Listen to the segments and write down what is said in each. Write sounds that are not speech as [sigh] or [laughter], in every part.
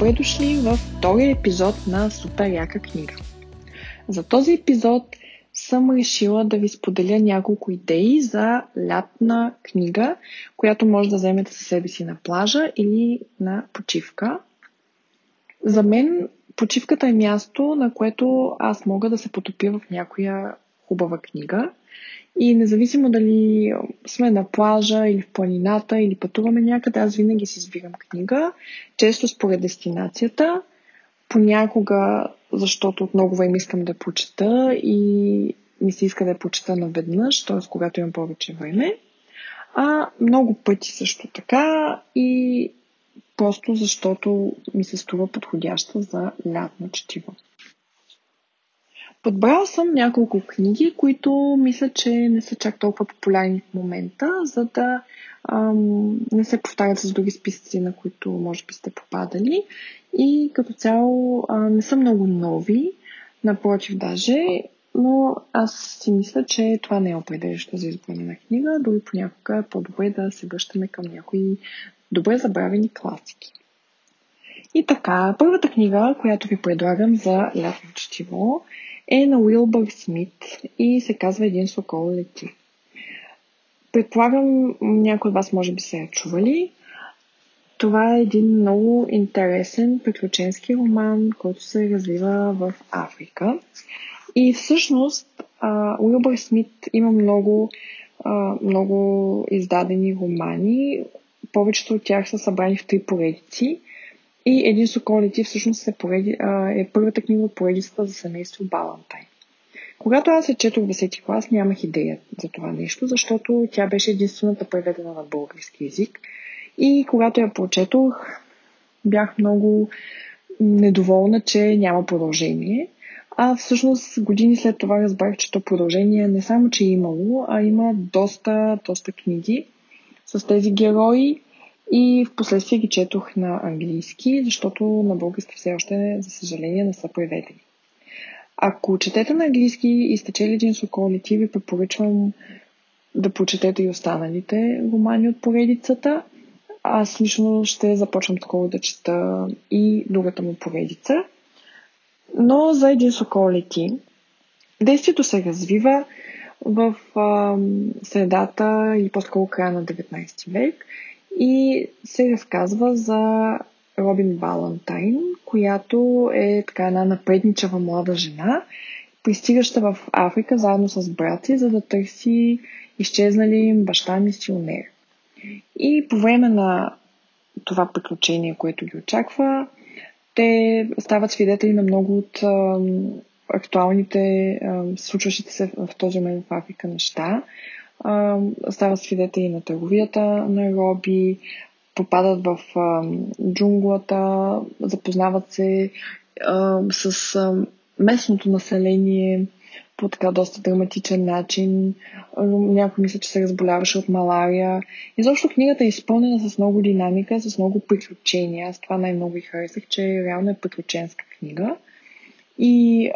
Добре дошли във втория епизод на Супер яка книга. За този епизод съм решила да ви споделя няколко идеи за лятна книга, която може да вземете със себе си на плажа или на почивка. За мен почивката е място, на което аз мога да се потопя в някоя хубава книга. И независимо дали сме на плажа или в планината или пътуваме някъде, аз винаги си избирам книга, често според дестинацията, понякога защото от много време искам да почета и ми се иска да почета наведнъж, т.е. когато имам повече време. А много пъти също така и просто защото ми се струва подходяща за лятно четиво. Подбрала съм няколко книги, които мисля, че не са чак толкова популярни в момента, за да ам, не се повтарят с други списъци, на които може би сте попадали. И като цяло а, не са много нови, напротив даже, но аз си мисля, че това не е определящо за избора на книга, дори понякога е по-добре да се връщаме към някои добре забравени класики. И така, първата книга, която ви предлагам за лятно четиво, е на Уилбър Смит и се казва Един сокол лети. Предполагам, някои от вас може би се е чували. Това е един много интересен приключенски роман, който се развива в Африка. И всъщност Уилбър Смит има много, много издадени романи. Повечето от тях са събрани в три поредици. И един сокол лети всъщност е, пореди, е първата книга от поредицата за семейство Балантайн. Когато аз се четох в 10 клас, нямах идея за това нещо, защото тя беше единствената преведена на български язик. И когато я прочетох, бях много недоволна, че няма продължение. А всъщност години след това разбрах, че то продължение не само, че е имало, а има доста, доста книги с тези герои и в последствие ги четох на английски, защото на български все още, за съжаление, не са преведени. Ако четете на английски и сте чели един сокол лети, ви препоръчвам да прочетете и останалите романи от поредицата. Аз лично ще започвам такова да чета и другата му поредица. Но за един сокол действието се развива в а, средата и по-скоро края на 19 век и се разказва за Робин Балантайн, която е така една напредничава млада жена, пристигаща в Африка заедно с брат си, за да търси изчезнали баща мисионер. И по време на това приключение, което ги очаква, те стават свидетели на много от актуалните, случващите се в този момент в Африка неща стават свидетели на търговията на роби, попадат в джунглата, запознават се с местното население по така доста драматичен начин. Някой мисля, че се разболяваше от малария. Изобщо книгата е изпълнена с много динамика, с много приключения. Аз това най-много и харесах, че реално е приключенска книга. И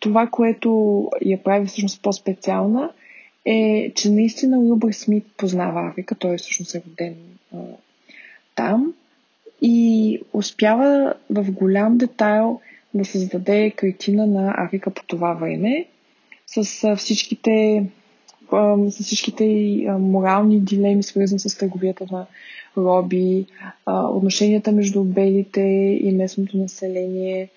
това, което я прави всъщност по-специална, е, че наистина Уилбър Смит познава Африка, той всъщност е роден а, там и успява в голям детайл да създаде картина на Африка по това време с а, всичките с всичките а, морални дилеми, свързани с търговията на роби, отношенията между белите и местното население.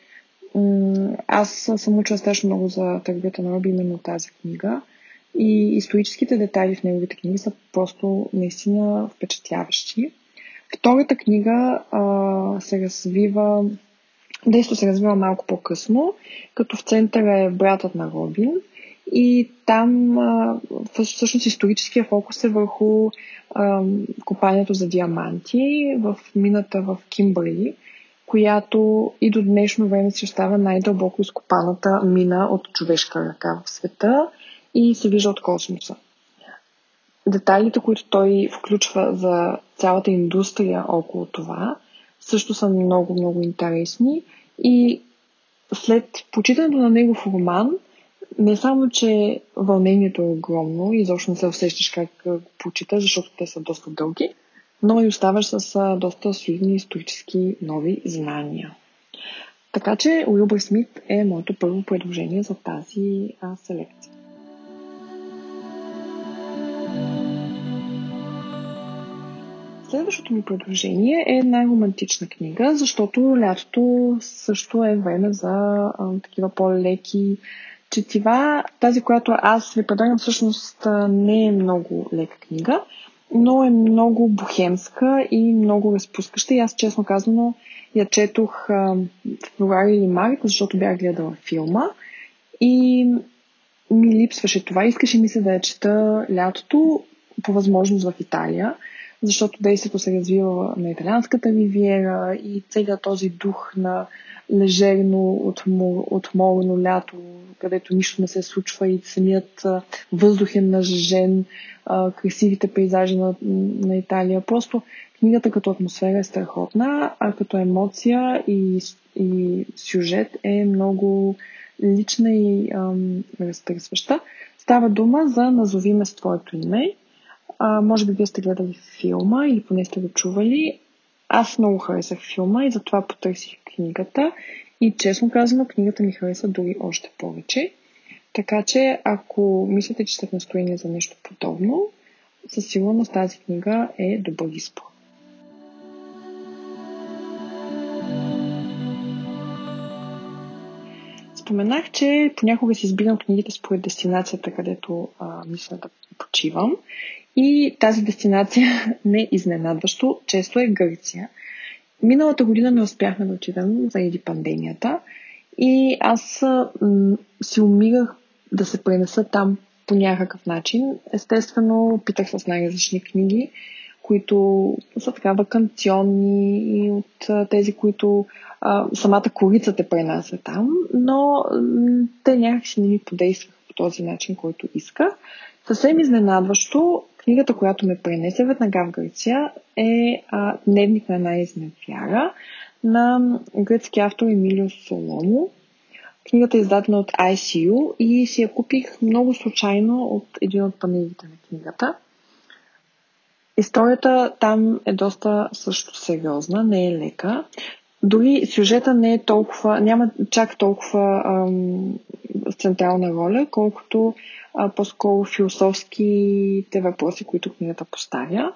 Аз съм учила страшно много за търговията на роби именно тази книга. И историческите детайли в неговите книги са просто наистина впечатляващи. Втората книга а, се развива, действо се развива малко по-късно, като в центъра е братът на Робин. И там а, всъщност историческия фокус е върху а, копанието за диаманти в мината в Кимбърли, която и до днешно време се остава най-дълбоко изкопаната мина от човешка ръка в света и се вижда от космоса. Детайлите, които той включва за цялата индустрия около това, също са много, много интересни и след почитането на негов роман, не само, че вълнението е огромно и изобщо не се усещаш как го почиташ, защото те са доста дълги, но и оставаш с доста солидни исторически нови знания. Така че Уилбър Смит е моето първо предложение за тази а, селекция. Следващото ми предложение е най-романтична книга, защото лятото също е време за а, такива по-леки четива. Тази, която аз ви предлагам, всъщност не е много лека книга, но е много бухемска и много разпускаща. И аз, честно казано, я четох в февруари или март, защото бях гледала филма. И ми липсваше това. Искаше ми се да я чета лятото, по възможност в Италия защото действието се развива на италианската ривиера и целият този дух на лежерно, отморено лято, където нищо не се случва и самият въздух е нажежен, красивите пейзажи на, на Италия. Просто книгата като атмосфера е страхотна, а като емоция и, и сюжет е много лична и ам, разтърсваща. Става дума за Назови ме с твоето име а, може би вие сте гледали филма или поне сте го чували. Аз много харесах филма и затова потърсих книгата. И честно казано, книгата ми хареса дори още повече. Така че, ако мислите, че сте в настроение за нещо подобно, със сигурност тази книга е добър избор. Споменах, че понякога си избирам книгите според дестинацията, където а, мисля да почивам. И тази дестинация, [laughs] не изненадващо, често е Гърция. Миналата година не успяхме да отидем заради пандемията и аз м- си умирах да се пренеса там по някакъв начин. Естествено, питах с най-различни книги, които са така вакансионни и от тези, които а, самата корица те пренася там, но м- те някакси не ми подействаха по този начин, който исках. Съвсем изненадващо, книгата, която ме пренесе веднага в Гърция е а, Дневник на една изневяра на гръцки автор Емилио Соломо. Книгата е издадена от ICU и си я купих много случайно от един от панелите на книгата. Историята там е доста също сериозна, не е лека. Дори сюжета не е толкова, няма чак толкова ам, централна роля, колкото а, по-скоро философските въпроси, които книгата поставя.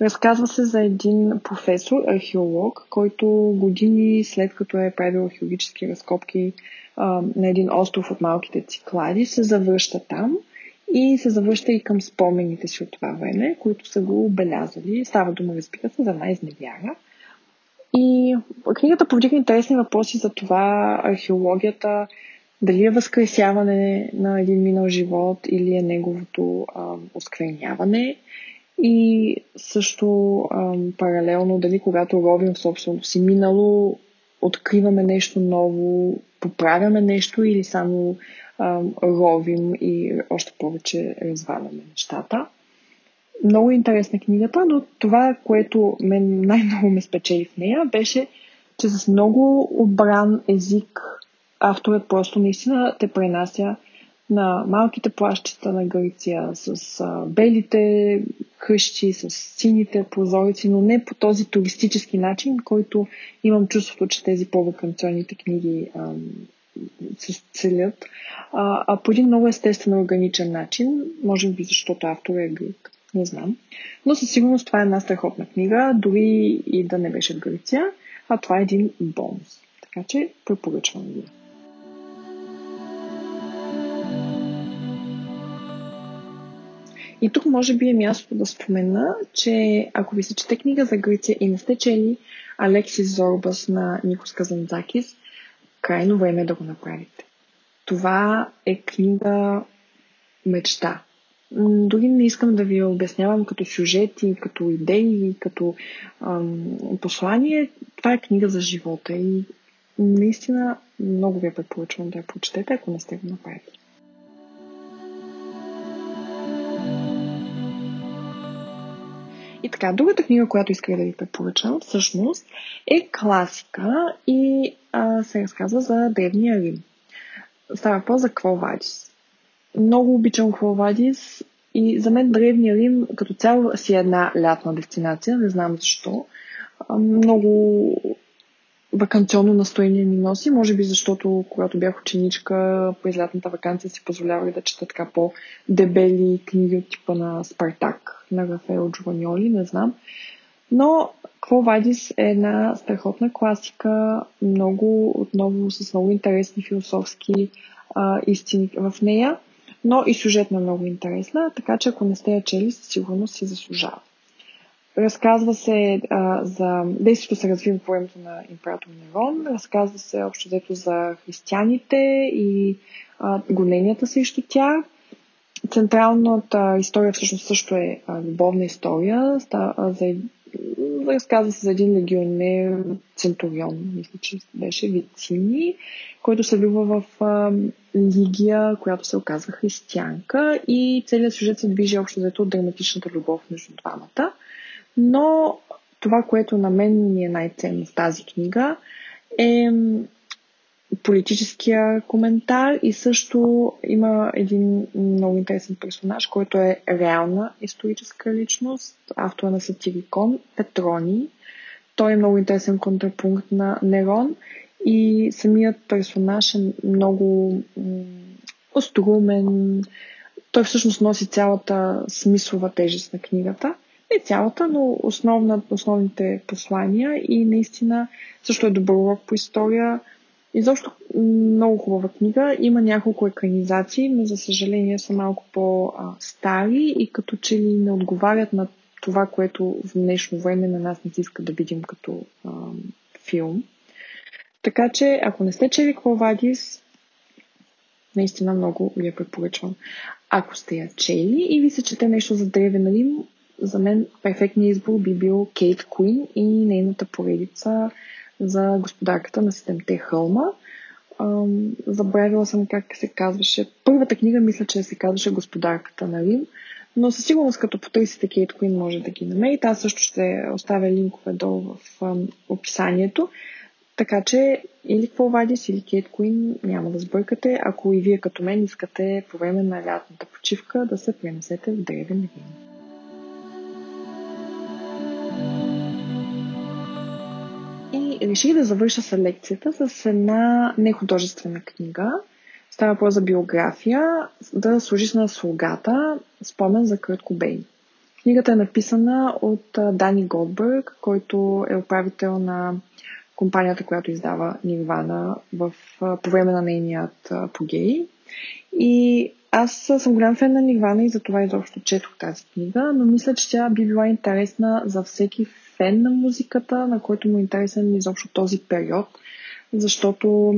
Разказва се за един професор, археолог, който години след като е правил археологически разкопки а, на един остров от малките циклади, се завръща там и се завръща и към спомените си от това време, които са го обелязали. Става дума, разбира се, за една изневяра. И книгата повдига интересни въпроси за това археологията дали е възкресяване на един минал живот или е неговото а, оскверняване. И също а, паралелно дали когато ровим в собственото си минало, откриваме нещо ново, поправяме нещо или само а, ровим и още повече разваляме нещата. Много интересна книгата, но това, което мен най-много ме спечели в нея, беше, че с много обран език авторът просто наистина те пренася на малките плащчета на Гърция, с а, белите къщи, с сините прозорици, но не по този туристически начин, който имам чувството, че тези по-вакансионните книги се целят, а, а по един много естествен, органичен начин, може би защото автор е грък, не знам. Но със сигурност това е една страхотна книга, дори и да не беше в Гърция, а това е един бонус. Така че препоръчвам ви. И тук може би е място да спомена, че ако ви се чете книга за Гърция и не сте чели Алексис Зорбас на Никос Казанзакис, крайно време е да го направите. Това е книга мечта. Дори не искам да ви обяснявам като сюжети, като идеи, като ам, послание. Това е книга за живота и наистина много ви препоръчвам да я прочетете, ако не сте го направили. И така, другата книга, която исках да ви препоръчам, всъщност е класика и а, се разказва за Древния Рим. Става въпрос за Квалвадис. Много обичам Квалвадис. И за мен Древния Рим като цяло си е една лятна дестинация, не знам защо. Много вакансионно настроение ми носи, може би защото когато бях ученичка, през лятната вакансия си позволявах да чета така по-дебели книги от типа на Спартак, на Рафаел Джованьоли, не знам. Но Кво Вадис е една страхотна класика, много, отново с много интересни философски а, истини в нея, но и сюжетно много интересна, така че ако не сте я чели, със сигурност си заслужава. Разказва се а, за... Действието се развива по времето на император Нерон. Разказва се общо взето за християните и а, гоненията срещу тях. Централната история всъщност също е а, любовна история. Ста, а, за, разказва се за един легионер, центурион, мисля, че беше Вицини, който се влюбва в а, Лигия, която се оказва християнка и целият сюжет се движи общо взето от драматичната любов между двамата. Но това, което на мен ми е най-ценно в тази книга, е политическия коментар и също има един много интересен персонаж, който е реална историческа личност, автора на Сатирикон, Петрони. Той е много интересен контрапункт на Нерон и самият персонаж е много остроумен. Той всъщност носи цялата смислова тежест на книгата не цялата, но основна, основните послания и наистина също е добър урок по история. Изобщо много хубава книга. Има няколко екранизации, но за съжаление са малко по-стари и като че ли не отговарят на това, което в днешно време на нас не се иска да видим като а, филм. Така че, ако не сте чели Кловадис, наистина много я препоръчвам. Ако сте я чели и ви се чете нещо за Древен Рим, за мен перфектният избор би бил Кейт Куин и нейната поредица за господарката на седемте хълма. Забравила съм как се казваше. Първата книга мисля, че се казваше Господарката на Рим, но със сигурност като потърсите Кейт Куин може да ги намерите. Аз също ще оставя линкове долу в описанието. Така че или какво вадис, или Кейт Куин няма да сбъркате, ако и вие като мен искате по време на лятната почивка да се пренесете в Древен Рим. Реших да завърша селекцията с една нехудожествена книга. Става по за биография, да служи на слугата, спомен за Кърт Кобейн. Книгата е написана от Дани Голдбърг, който е управител на компанията, която издава Нирвана в, по време на нейният апогей. И аз съм голям фен на Нирвана и затова изобщо четох тази книга, но мисля, че тя би била интересна за всеки фен на музиката, на който му е интересен изобщо този период, защото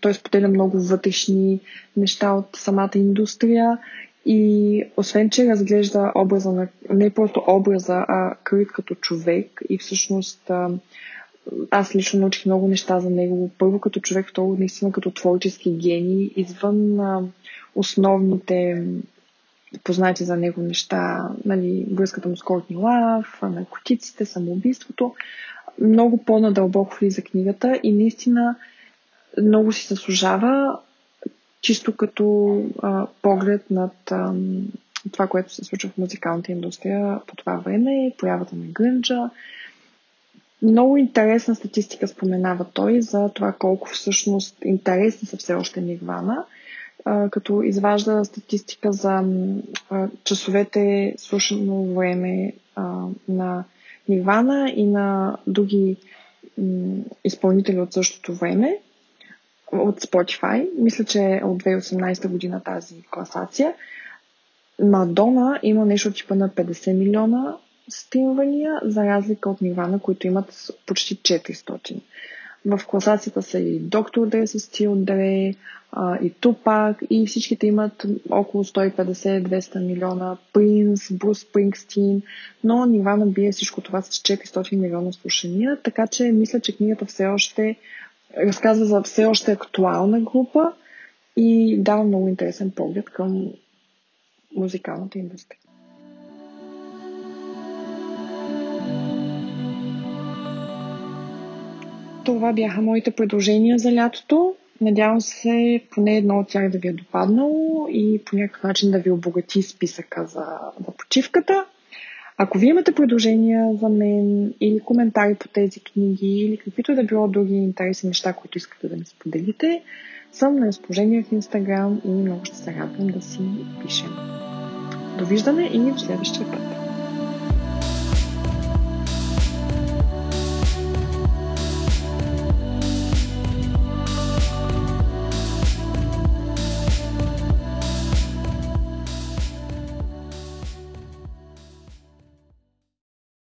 той споделя много вътрешни неща от самата индустрия и освен, че разглежда образа на, не просто образа, а Крит като човек и всъщност аз лично научих много неща за него. Първо като човек, второ наистина като творчески гений, извън основните познати за него неща, нали, връзката му с Кортни Лав, наркотиците, самоубийството. Много по-надълбоко влиза книгата и наистина много си заслужава чисто като а, поглед над а, това, което се случва в музикалната индустрия по това време, появата на грънджа. Много интересна статистика споменава той за това колко всъщност интересни са все още Нирвана – като изважда статистика за часовете слушано време на Нирвана и на други изпълнители от същото време от Spotify. Мисля, че е от 2018 година тази класация. Мадона има нещо типа на 50 милиона стримвания, за разлика от Нирвана, които имат почти 400. В класацията са и Доктор Дре с Стил Дре, и Тупак, и всичките имат около 150-200 милиона, Принс, Брус Спрингстин, но Нивана бие всичко това с 400 милиона слушания, така че мисля, че книгата все още разказва за все още актуална група и дава много интересен поглед към музикалната индустрия. Това бяха моите предложения за лятото. Надявам се поне едно от тях да ви е допаднало и по някакъв начин да ви обогати списъка за, за почивката. Ако вие имате предложения за мен или коментари по тези книги или каквито да било други интересни неща, които искате да ми споделите, съм на разположение в Инстаграм и много ще се радвам да си пишем. Довиждане и в следващия път!